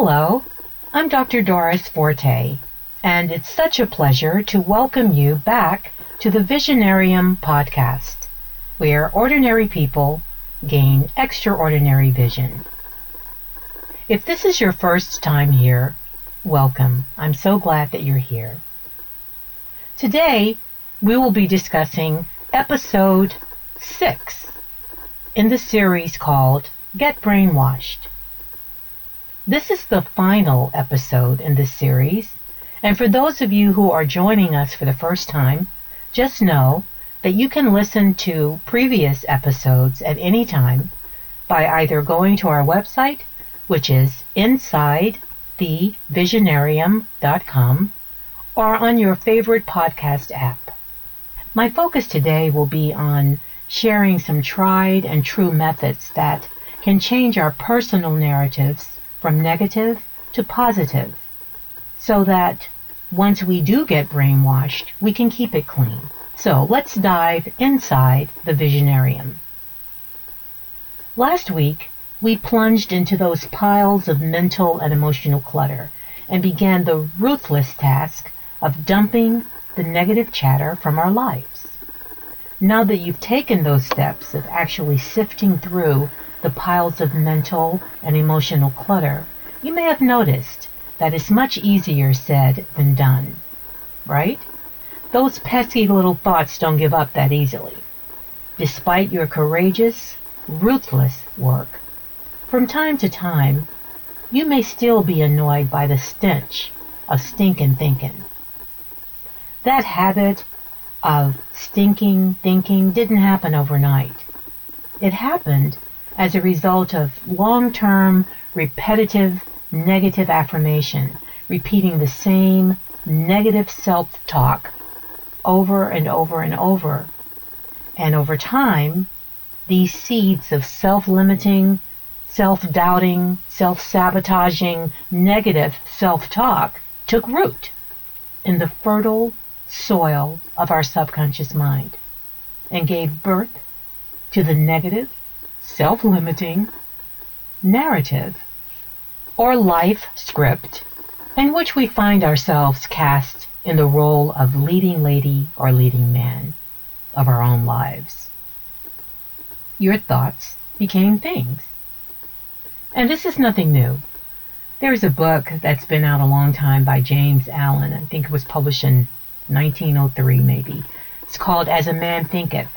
Hello, I'm Dr. Doris Forte, and it's such a pleasure to welcome you back to the Visionarium podcast, where ordinary people gain extraordinary vision. If this is your first time here, welcome. I'm so glad that you're here. Today, we will be discussing episode 6 in the series called Get Brainwashed. This is the final episode in this series, and for those of you who are joining us for the first time, just know that you can listen to previous episodes at any time by either going to our website, which is insidethevisionarium.com, or on your favorite podcast app. My focus today will be on sharing some tried and true methods that can change our personal narratives from negative to positive so that once we do get brainwashed, we can keep it clean. So let's dive inside the Visionarium. Last week, we plunged into those piles of mental and emotional clutter and began the ruthless task of dumping the negative chatter from our lives. Now that you've taken those steps of actually sifting through the piles of mental and emotional clutter, you may have noticed that it's much easier said than done, right? Those pesky little thoughts don't give up that easily. Despite your courageous, ruthless work, from time to time, you may still be annoyed by the stench of stinking thinking. That habit of stinking thinking didn't happen overnight. It happened as a result of long-term, repetitive, negative affirmation, repeating the same negative self-talk over and over and over. And over time, these seeds of self-limiting, self-doubting, self-sabotaging, negative self-talk took root in the fertile soil of our subconscious mind and gave birth to the negative, self-limiting narrative or life script in which we find ourselves cast in the role of leading lady or leading man of our own lives. Your thoughts became things. And this is nothing new. There's a book that's been out a long time by James Allen. I think it was published in 1903 maybe. It's called As a Man Thinketh.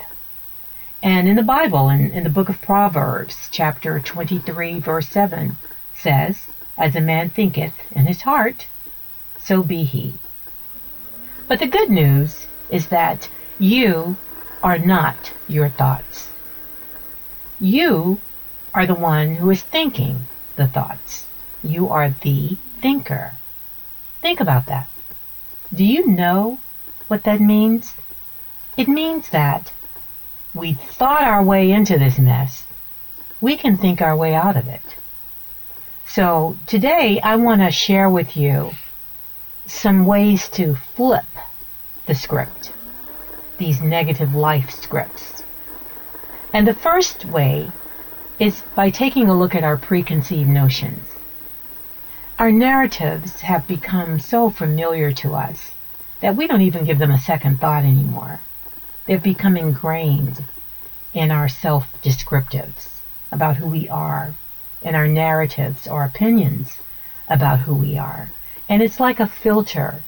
And in the Bible, in, in the book of Proverbs, chapter 23, verse 7, says, As a man thinketh in his heart, so be he. But the good news is that you are not your thoughts. You are the one who is thinking the thoughts. You are the thinker. Think about that. Do you know what that means? It means that we thought our way into this mess. We can think our way out of it. So today I want to share with you some ways to flip the script, these negative life scripts. And the first way is by taking a look at our preconceived notions. Our narratives have become so familiar to us that we don't even give them a second thought anymore. They've become ingrained in our self-descriptives about who we are, in our narratives or opinions about who we are. And it's like a filter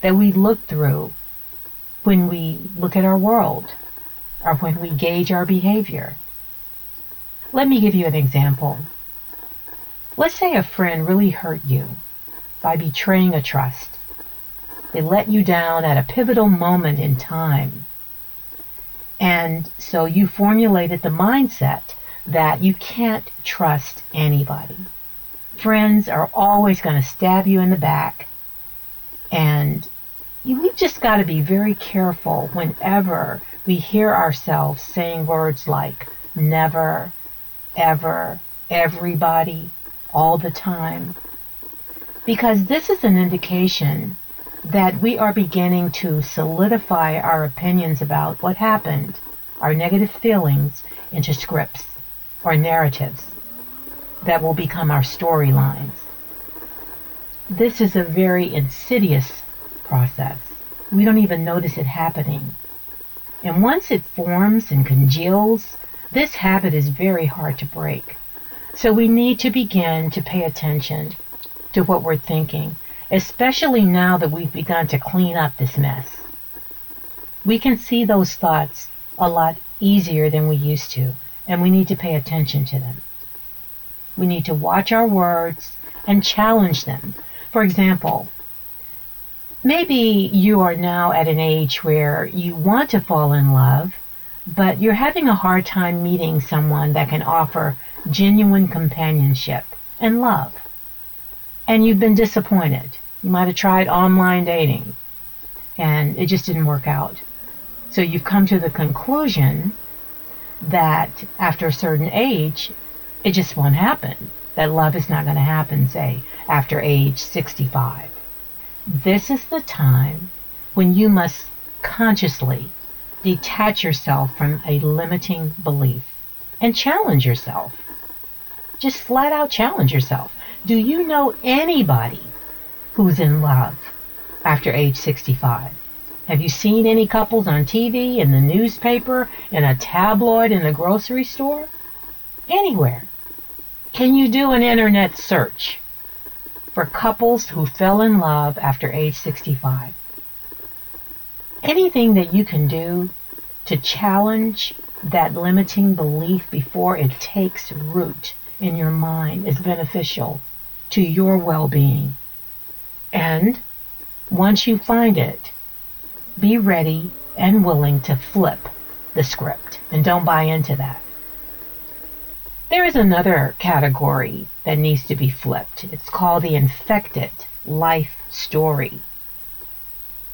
that we look through when we look at our world or when we gauge our behavior. Let me give you an example. Let's say a friend really hurt you by betraying a trust. They let you down at a pivotal moment in time. And so you formulated the mindset that you can't trust anybody. Friends are always going to stab you in the back. And we've just got to be very careful whenever we hear ourselves saying words like never, ever, everybody, all the time. Because this is an indication that we are beginning to solidify our opinions about what happened, our negative feelings, into scripts or narratives that will become our storylines. This is a very insidious process. We don't even notice it happening. And once it forms and congeals, this habit is very hard to break. So we need to begin to pay attention to what we're thinking, especially now that we've begun to clean up this mess. We can see those thoughts a lot easier than we used to, and we need to pay attention to them. We need to watch our words and challenge them. For example, maybe you are now at an age where you want to fall in love, but you're having a hard time meeting someone that can offer genuine companionship and love. And you've been disappointed. You might have tried online dating and it just didn't work out. So you've come to the conclusion that after a certain age, it just won't happen. That love is not going to happen, say, after age 65. This is the time when you must consciously detach yourself from a limiting belief and challenge yourself. Just flat out challenge yourself. Do you know anybody who's in love after age 65? Have you seen any couples on TV, in the newspaper, in a tabloid, in the grocery store? Anywhere. Can you do an internet search for couples who fell in love after age 65? Anything that you can do to challenge that limiting belief before it takes root in your mind is beneficial to your well being. And once you find it, be ready and willing to flip the script and don't buy into that. There is another category that needs to be flipped. It's called the infected life story.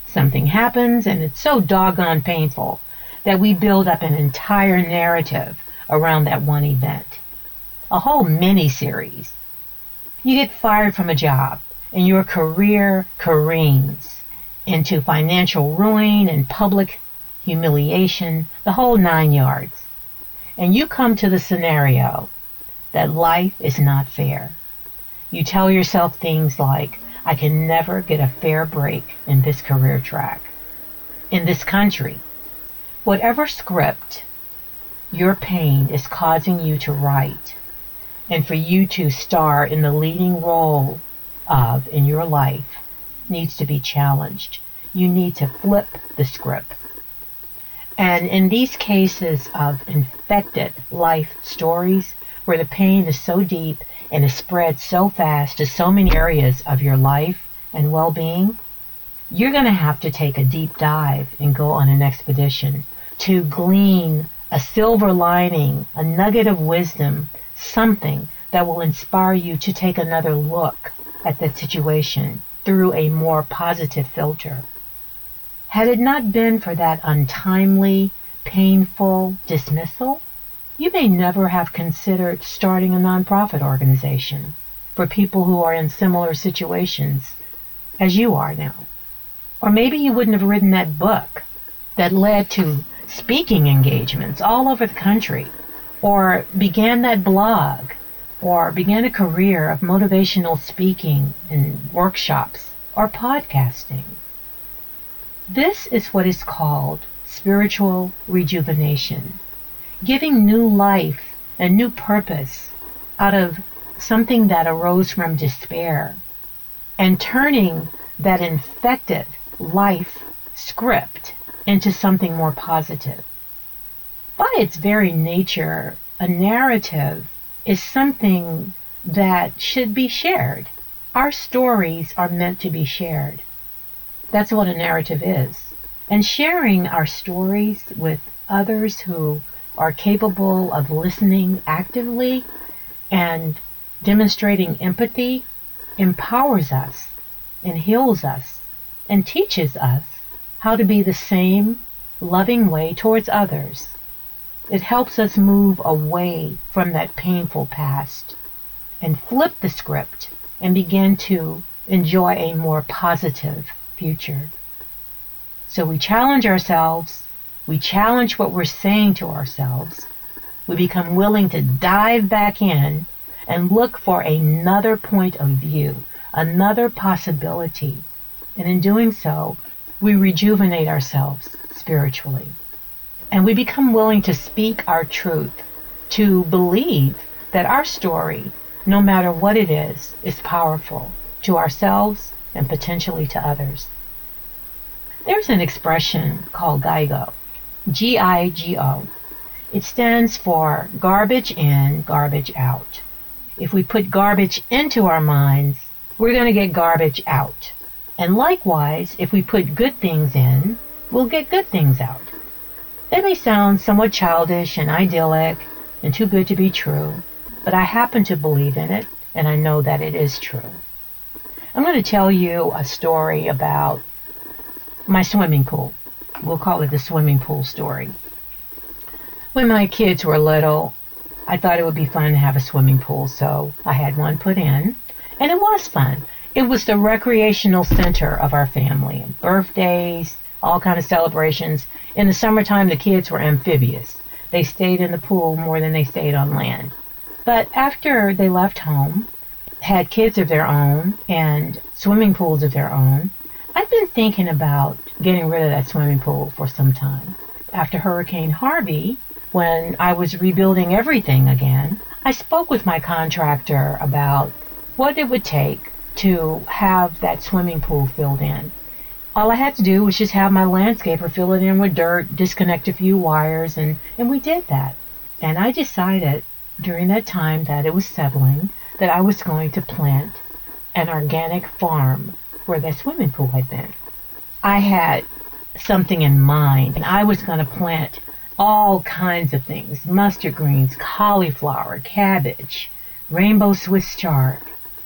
Something happens and it's so doggone painful that we build up an entire narrative around that one event. A whole mini series. You get fired from a job and your career careens into financial ruin and public humiliation, the whole nine yards. And you come to the scenario that life is not fair. You tell yourself things like, I can never get a fair break in this career track. In this country, whatever script your pain is causing you to write and for you to star in the leading role of in your life needs to be challenged. You need to flip the script. And in these cases of infected life stories, where the pain is so deep and is spread so fast to so many areas of your life and well being, you're going to have to take a deep dive and go on an expedition to glean a silver lining, a nugget of wisdom, something that will inspire you to take another look at the situation through a more positive filter. Had it not been for that untimely, painful dismissal, you may never have considered starting a nonprofit organization for people who are in similar situations as you are now. Or maybe you wouldn't have written that book that led to speaking engagements all over the country, or began that blog, or began a career of motivational speaking and workshops, or podcasting. This is what is called spiritual rejuvenation, giving new life and new purpose out of something that arose from despair, and turning that infected life script into something more positive. By its very nature, a narrative is something that should be shared. Our stories are meant to be shared. That's what a narrative is. And sharing our stories with others who are capable of listening actively and demonstrating empathy empowers us and heals us and teaches us how to be the same loving way towards others. It helps us move away from that painful past and flip the script and begin to enjoy a more positive future. So we challenge ourselves, we challenge what we're saying to ourselves, we become willing to dive back in and look for another point of view, another possibility. And in doing so, we rejuvenate ourselves spiritually. And we become willing to speak our truth, to believe that our story, no matter what it is, is powerful to ourselves and potentially to others. There's an expression called GIGO, G I G O. It stands for garbage in, garbage out. If we put garbage into our minds, we're going to get garbage out. And likewise, if we put good things in, we'll get good things out. That may sound somewhat childish and idyllic and too good to be true, but I happen to believe in it, and I know that it is true. I'm going to tell you a story about my swimming pool. We'll call it the swimming pool story. When my kids were little, I thought it would be fun to have a swimming pool, so I had one put in, and it was fun. It was the recreational center of our family. Birthdays, all kind of celebrations. In the summertime, the kids were amphibious. They stayed in the pool more than they stayed on land. But after they left home, had kids of their own and swimming pools of their own, I've been thinking about getting rid of that swimming pool for some time. After Hurricane Harvey, when I was rebuilding everything again, I spoke with my contractor about what it would take to have that swimming pool filled in. All I had to do was just have my landscaper fill it in with dirt, disconnect a few wires, and, and we did that. And I decided during that time that it was settling that I was going to plant an organic farm where that swimming pool had been. I had something in mind, and I was going to plant all kinds of things mustard greens, cauliflower, cabbage, rainbow Swiss chard.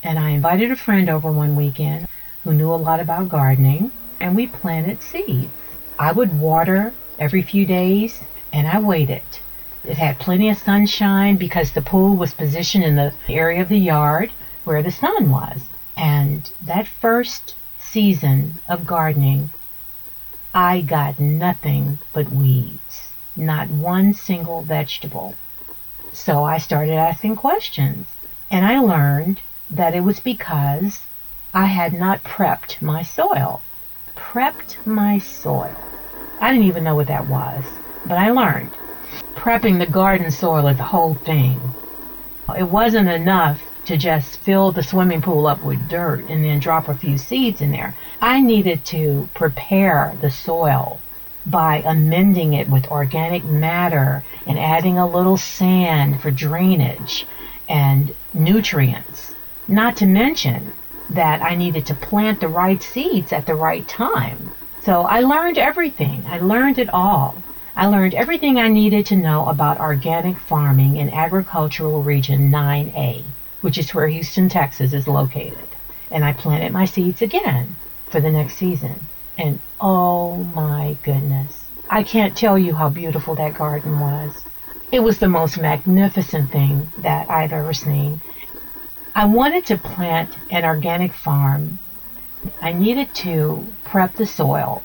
And I invited a friend over one weekend who knew a lot about gardening, and we planted seeds. I would water every few days, and I waited. It had plenty of sunshine because the pool was positioned in the area of the yard where the sun was. And that first season of gardening, I got nothing but weeds, not one single vegetable. So I started asking questions, and I learned that it was because I had not prepped my soil. Prepped my soil. I didn't even know what that was, but I learned. Prepping the garden soil is a whole thing. It wasn't enough to just fill the swimming pool up with dirt and then drop a few seeds in there. I needed to prepare the soil by amending it with organic matter and adding a little sand for drainage and nutrients. Not to mention that I needed to plant the right seeds at the right time. So I learned everything. I learned it all. I learned everything I needed to know about organic farming in agricultural region 9A which is where Houston, Texas is located. And I planted my seeds again for the next season. And oh my goodness, I can't tell you how beautiful that garden was. It was the most magnificent thing that I've ever seen. I wanted to plant an organic farm. I needed to prep the soil.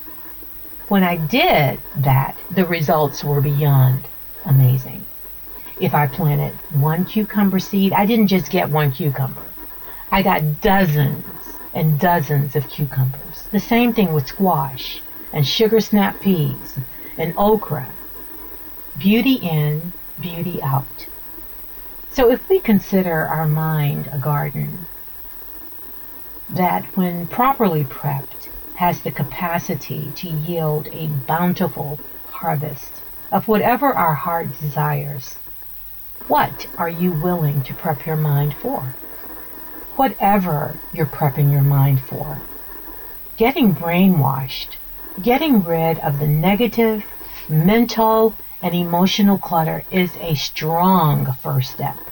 When I did that, the results were beyond amazing if I planted one cucumber seed, I didn't just get one cucumber. I got dozens and dozens of cucumbers. The same thing with squash and sugar snap peas and okra. Beauty in, beauty out. So if we consider our mind a garden, that when properly prepped has the capacity to yield a bountiful harvest of whatever our heart desires, what are you willing to prep your mind for? Whatever you're prepping your mind for. Getting brainwashed, getting rid of the negative mental and emotional clutter is a strong first step.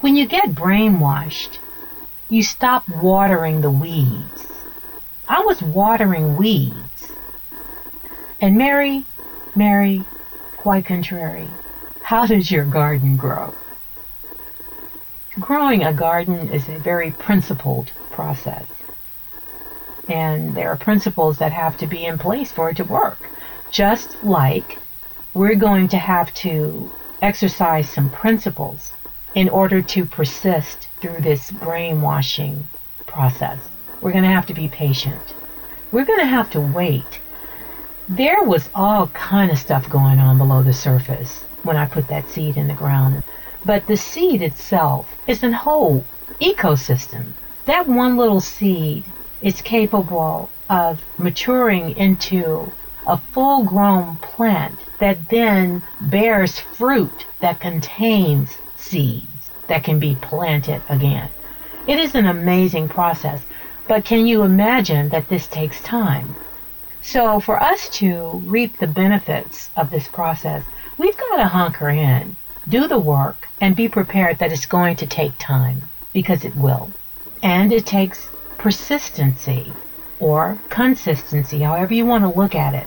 When you get brainwashed, you stop watering the weeds. I was watering weeds. And Mary, Mary, quite contrary, how does your garden grow? Growing a garden is a very principled process. And there are principles that have to be in place for it to work. Just like we're going to have to exercise some principles in order to persist through this brainwashing process. We're going to have to be patient. We're going to have to wait. There was all kind of stuff going on below the surface when I put that seed in the ground. But the seed itself is a whole ecosystem. That one little seed is capable of maturing into a full grown plant that then bears fruit that contains seeds that can be planted again. It is an amazing process, but can you imagine that this takes time? So, for us to reap the benefits of this process, we've got to hunker in, do the work, and be prepared that it's going to take time because it will. And it takes persistency or consistency, however you want to look at it.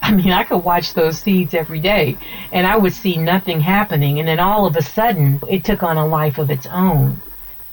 I mean, I could watch those seeds every day and I would see nothing happening, and then all of a sudden it took on a life of its own.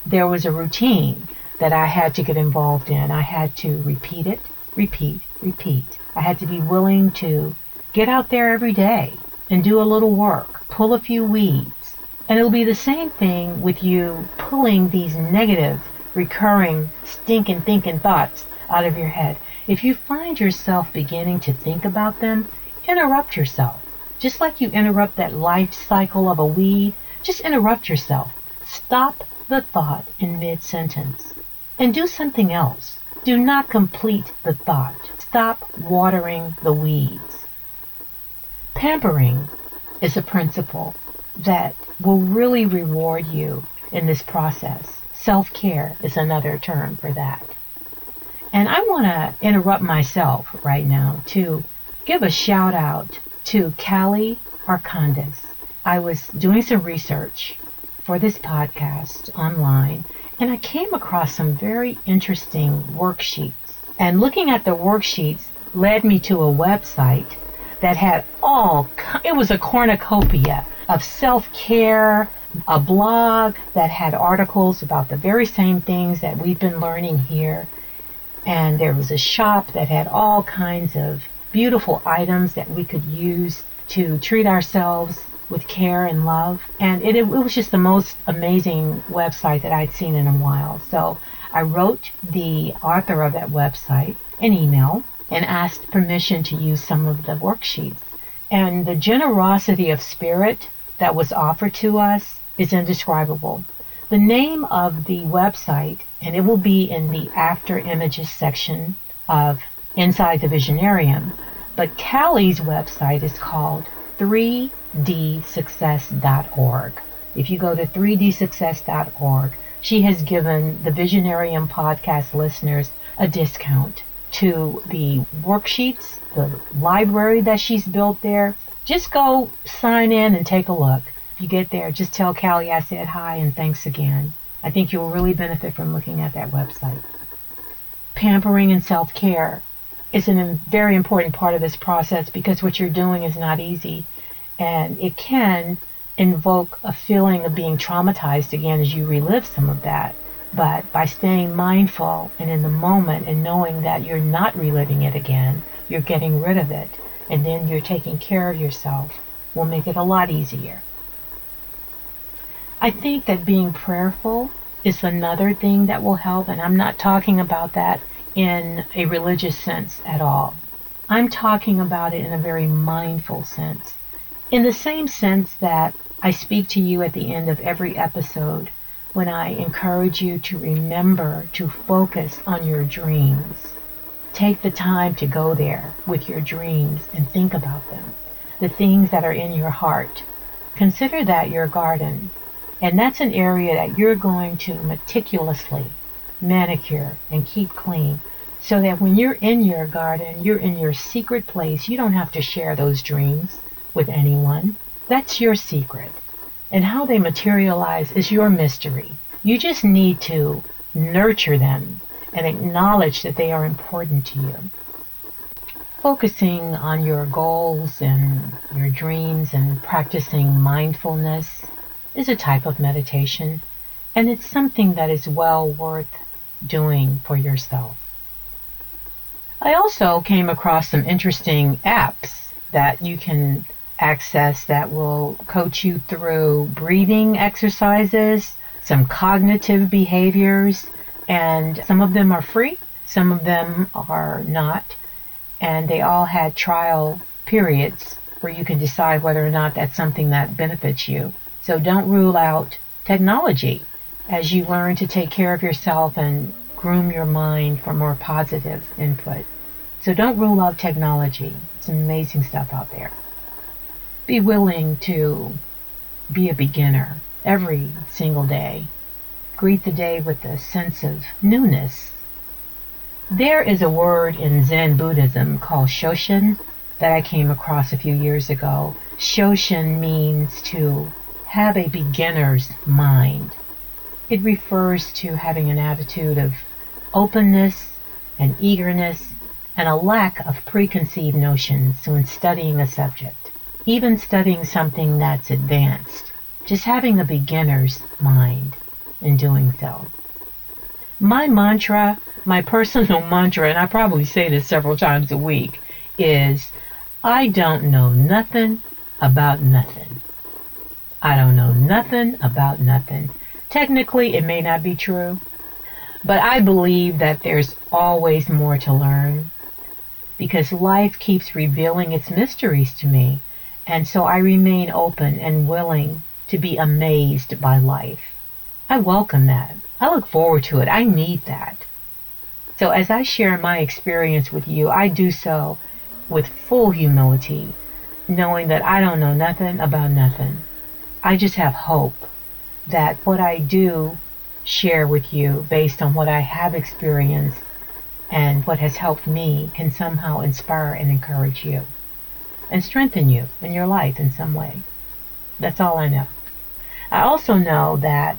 There was a routine that I had to get involved in. I had to repeat it, repeat, repeat. I had to be willing to get out there every day and do a little work, pull a few weeds. And it'll be the same thing with you pulling these negative, recurring, stinking thinking thoughts out of your head. If you find yourself beginning to think about them, interrupt yourself. Just like you interrupt that life cycle of a weed, just interrupt yourself. Stop the thought in mid sentence and do something else. Do not complete the thought. Stop watering the weeds. Pampering is a principle that will really reward you in this process. Self care is another term for that. And I want to interrupt myself right now to give a shout out to Callie Arcandis. I was doing some research for this podcast online and I came across some very interesting worksheets. And looking at the worksheets led me to a website that had all, it was a cornucopia of self care, a blog that had articles about the very same things that we've been learning here. And there was a shop that had all kinds of beautiful items that we could use to treat ourselves with care and love. And it, it was just the most amazing website that I'd seen in a while. So I wrote the author of that website an email and asked permission to use some of the worksheets. And the generosity of spirit that was offered to us is indescribable. The name of the website, and it will be in the after images section of Inside the Visionarium, but Callie's website is called 3dsuccess.org. If you go to 3dsuccess.org, she has given the Visionarium podcast listeners a discount to the worksheets, the library that she's built there. Just go sign in and take a look. If you get there, just tell Callie I said hi and thanks again. I think you'll really benefit from looking at that website. Pampering and self care is a very important part of this process because what you're doing is not easy and it can invoke a feeling of being traumatized again as you relive some of that. But by staying mindful and in the moment and knowing that you're not reliving it again, you're getting rid of it, and then you're taking care of yourself, will make it a lot easier. I think that being prayerful is another thing that will help, and I'm not talking about that in a religious sense at all. I'm talking about it in a very mindful sense. In the same sense that I speak to you at the end of every episode when I encourage you to remember to focus on your dreams. Take the time to go there with your dreams and think about them, the things that are in your heart. Consider that your garden, and that's an area that you're going to meticulously manicure and keep clean so that when you're in your garden, you're in your secret place. You don't have to share those dreams with anyone. That's your secret. And how they materialize is your mystery. You just need to nurture them and acknowledge that they are important to you. Focusing on your goals and your dreams and practicing mindfulness is a type of meditation, and it's something that is well worth doing for yourself. I also came across some interesting apps that you can access that will coach you through breathing exercises, some cognitive behaviors, And some of them are free, some of them are not, and they all had trial periods where you can decide whether or not that's something that benefits you. So don't rule out technology as you learn to take care of yourself and groom your mind for more positive input. So don't rule out technology. It's amazing stuff out there. Be willing to be a beginner every single day. Greet the day with a sense of newness. There is a word in Zen Buddhism called Shoshin that I came across a few years ago. Shoshin means to have a beginner's mind. It refers to having an attitude of openness and eagerness and a lack of preconceived notions when studying a subject, even studying something that's advanced, just having a beginner's mind in doing so. My mantra, my personal mantra, and I probably say this several times a week, is I don't know nothing about nothing. I don't know nothing about nothing. Technically, it may not be true, but I believe that there's always more to learn because life keeps revealing its mysteries to me, and so I remain open and willing to be amazed by life. I welcome that. I look forward to it. I need that. So as I share my experience with you, I do so with full humility, knowing that I don't know nothing about nothing. I just have hope that what I do share with you based on what I have experienced and what has helped me can somehow inspire and encourage you and strengthen you in your life in some way. That's all I know. I also know that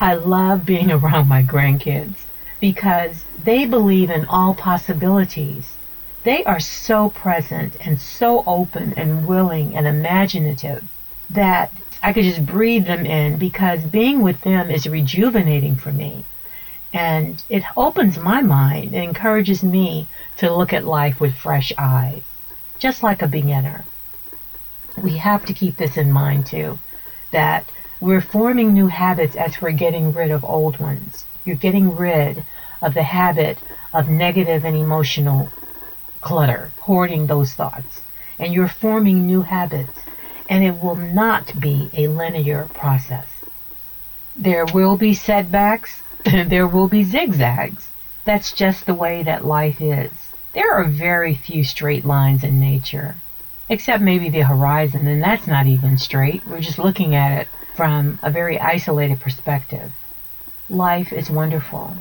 I love being around my grandkids because they believe in all possibilities. They are so present and so open and willing and imaginative that I could just breathe them in because being with them is rejuvenating for me. And it opens my mind and encourages me to look at life with fresh eyes, just like a beginner. We have to keep this in mind too, that we're forming new habits as we're getting rid of old ones. You're getting rid of the habit of negative and emotional clutter, hoarding those thoughts. And you're forming new habits and it will not be a linear process. There will be setbacks, there will be zigzags. That's just the way that life is. There are very few straight lines in nature, except maybe the horizon, and that's not even straight. We're just looking at it from a very isolated perspective. Life is wonderful.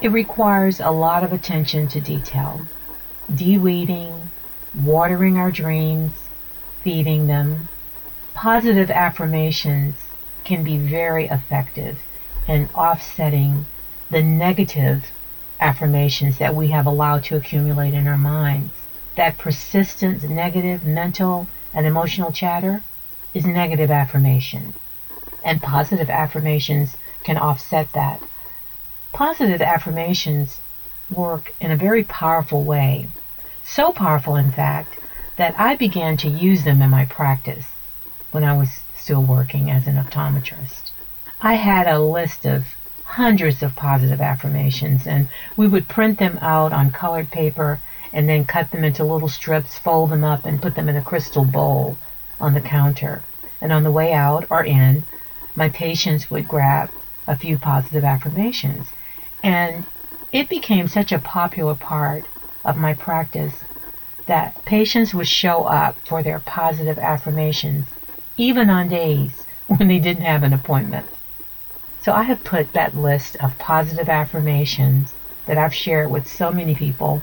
It requires a lot of attention to detail. De-weeding, watering our dreams, feeding them. Positive affirmations can be very effective in offsetting the negative affirmations that we have allowed to accumulate in our minds. That persistent negative mental and emotional chatter is negative affirmation. And positive affirmations can offset that. Positive affirmations work in a very powerful way. So powerful, in fact, that I began to use them in my practice when I was still working as an optometrist. I had a list of hundreds of positive affirmations and we would print them out on colored paper and then cut them into little strips, fold them up and put them in a crystal bowl on the counter. And on the way out or in, my patients would grab a few positive affirmations. And it became such a popular part of my practice that patients would show up for their positive affirmations even on days when they didn't have an appointment. So I have put that list of positive affirmations that I've shared with so many people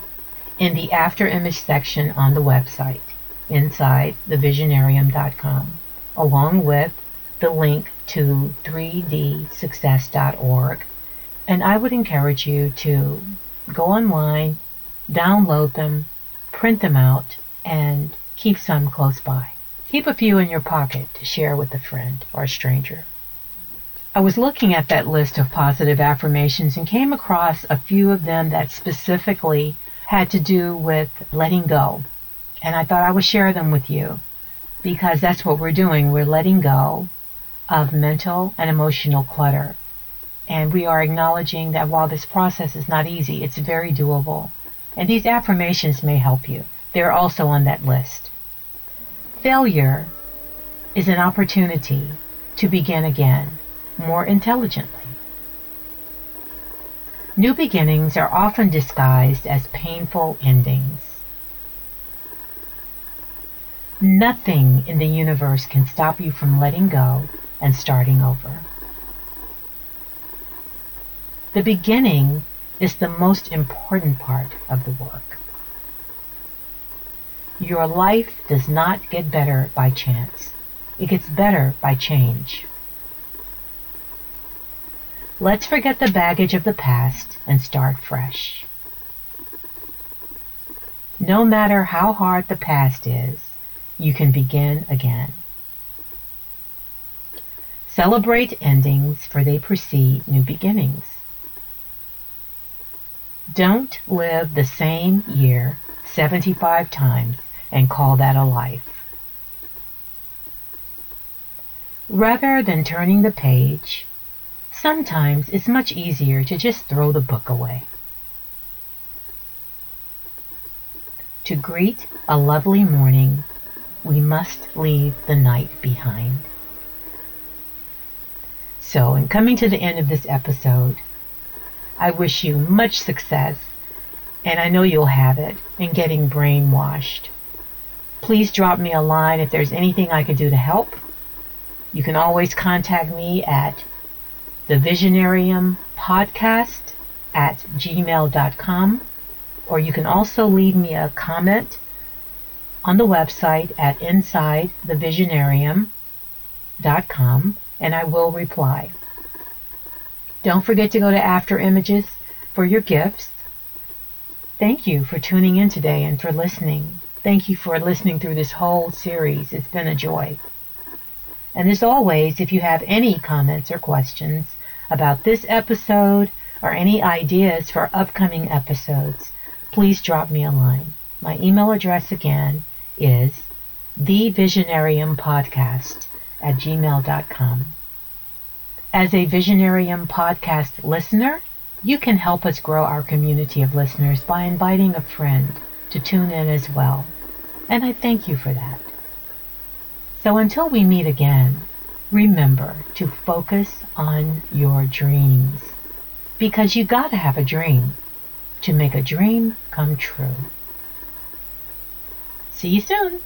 in the after image section on the website inside thevisionarium.com along with the link to 3dsuccess.org and I would encourage you to go online, download them, print them out, and keep some close by. Keep a few in your pocket to share with a friend or a stranger. I was looking at that list of positive affirmations and came across a few of them that specifically had to do with letting go. And I thought I would share them with you because that's what we're doing. We're letting go of mental and emotional clutter. And we are acknowledging that while this process is not easy, it's very doable. And these affirmations may help you. They're also on that list. Failure is an opportunity to begin again more intelligently. New beginnings are often disguised as painful endings. Nothing in the universe can stop you from letting go and starting over. The beginning is the most important part of the work. Your life does not get better by chance. It gets better by change. Let's forget the baggage of the past and start fresh. No matter how hard the past is, you can begin again. Celebrate endings, for they precede new beginnings. Don't live the same year 75 times and call that a life. Rather than turning the page, sometimes it's much easier to just throw the book away. To greet a lovely morning, we must leave the night behind. So, in coming to the end of this episode, I wish you much success, and I know you'll have it, in getting brainwashed. Please drop me a line if there's anything I could do to help. You can always contact me at the Visionarium podcast at gmail.com, or you can also leave me a comment on the website at insidethevisionarium.com and I will reply. Don't forget to go to After Images for your gifts. Thank you for tuning in today and for listening. Thank you for listening through this whole series. It's been a joy. And as always, if you have any comments or questions about this episode or any ideas for upcoming episodes, please drop me a line. My email address again is thevisionariumpodcast at gmail.com. As a Visionarium podcast listener, you can help us grow our community of listeners by inviting a friend to tune in as well. And I thank you for that. So until we meet again, remember to focus on your dreams. Because you gotta have a dream to make a dream come true. See you soon.